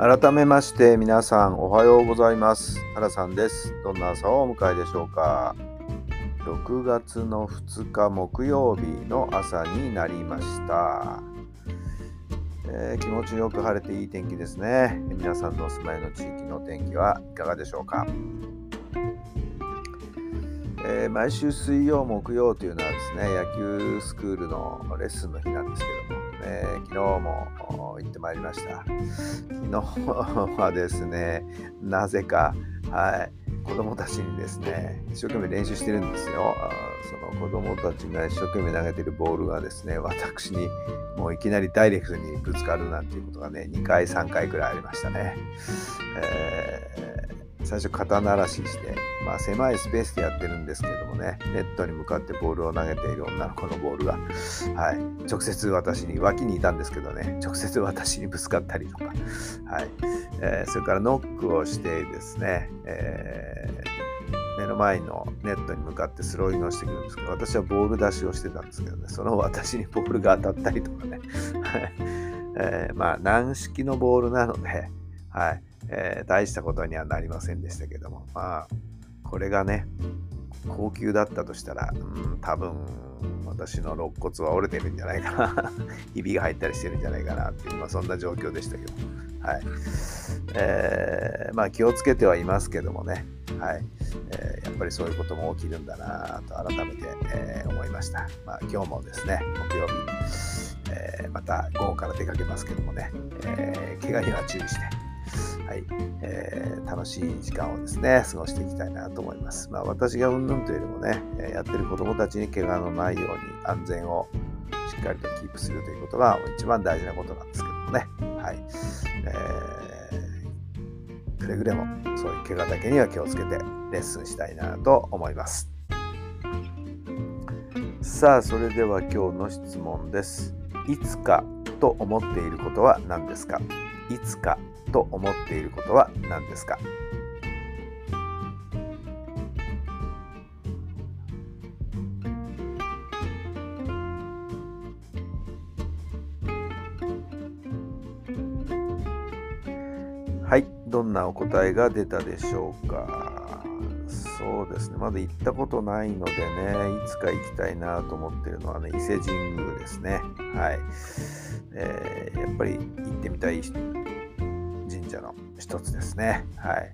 改めまして皆さんおはようございます。原さんです。どんな朝をお迎えでしょうか？6月の2日木曜日の朝になりました。えー、気持ちよく晴れていい天気ですね。皆さんのお住まいの地域の天気はいかがでしょうか、えー、毎週水曜木曜というのはですね野球スクールのレッスンの日なんですけども、ね、昨日も行ってまいりました。昨日はですねなぜかはい子供たちにですね一生懸命練習してるんですよ。その子供たちが一生懸命投げてるボールがですね私にもういきなりダイレクトにぶつかるなんていうことがね2回3回くらいありましたね、えー、最初肩慣らしして、まあ、狭いスペースでやってるんですけどもねネットに向かってボールを投げている女の子のボールが、はい、直接私に脇にいたんですけどね直接私にぶつかったりとか、はいえー、それからノックをしてですね、えー、目の前のネットに向かってスローインをしてくるんですけど私はボール出しをしてたんですけどねその私にボールが当たったりとかね、えー、まあ軟式のボールなので、はいえー、大したことにはなりませんでしたけども。まあこれがね高級だったとしたら、うん、多分私の肋骨は折れてるんじゃないかな。ひびが入ったりしてるんじゃないかなっていう、まあ、そんな状況でしたけど、はい。えー、まあ気をつけてはいますけどもね、はい。えー、やっぱりそういうことも起きるんだなと改めて、えー、思いました、まあ、今日もですね木曜日、え、また午後から出かけますけどもね、えー、怪我には注意してはいえー、楽しい時間をですね、過ごしていきたいなと思います。まあ、私がうんぬんというよりもね、やってる子どもたちに怪我のないように安全をしっかりとキープするということが一番大事なことなんですけどもね。はい。えー、くれぐれもそういう怪我だけには気をつけてレッスンしたいなと思います。さあ、それでは今日の質問です。いつかと思っていることは何ですか？いつかと思っていることは何ですか？はいどんなお答えが出たでしょうか？そうですねまだ行ったことないのでねいつか行きたいなと思ってるのはね伊勢神宮ですね。はい、えー、やっぱり行ってみたいの一つですね。はい、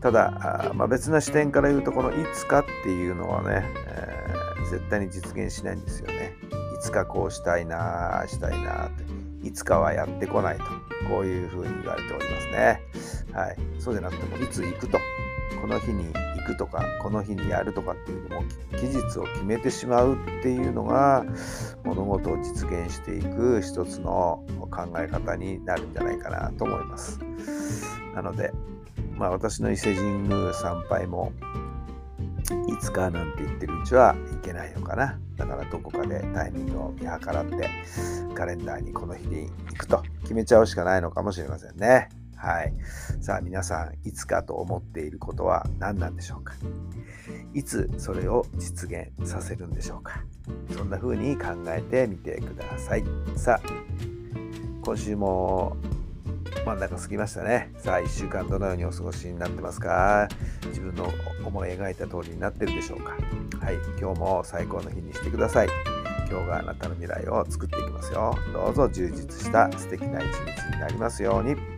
ただ、あまあ、別な視点から言うと、このいつかっていうのはね、えー、絶対に実現しないんですよね。いつかこうしたいな、したいなって、いつかはやってこないと、こういうふうに言われておりますね。はい、そうじゃなくても、いつ行くと、この日にくとか、この日にやるとかっていうのも、期日を決めてしまうっていうのが、物事を実現していく一つの考え方になるんじゃないかなと思います。なので、まあ、私の伊勢神宮参拝もいつかなんて言ってるうちはいけないのかな。だからどこかでタイミングを見計らってカレンダーにこの日に行くと決めちゃうしかないのかもしれませんね。はい。さあ皆さん、いつかと思っていることは何なんでしょうか？いつそれを実現させるんでしょうか？そんな風に考えてみてください。さあ、今週も真ん中過ぎましたね。さあ、1週間どのようにお過ごしになってますか？自分の思い描いた通りになってるでしょうか？はい、今日も最高の日にしてください。今日があなたの未来を作っていきますよ。どうぞ充実した素敵な一日になりますように。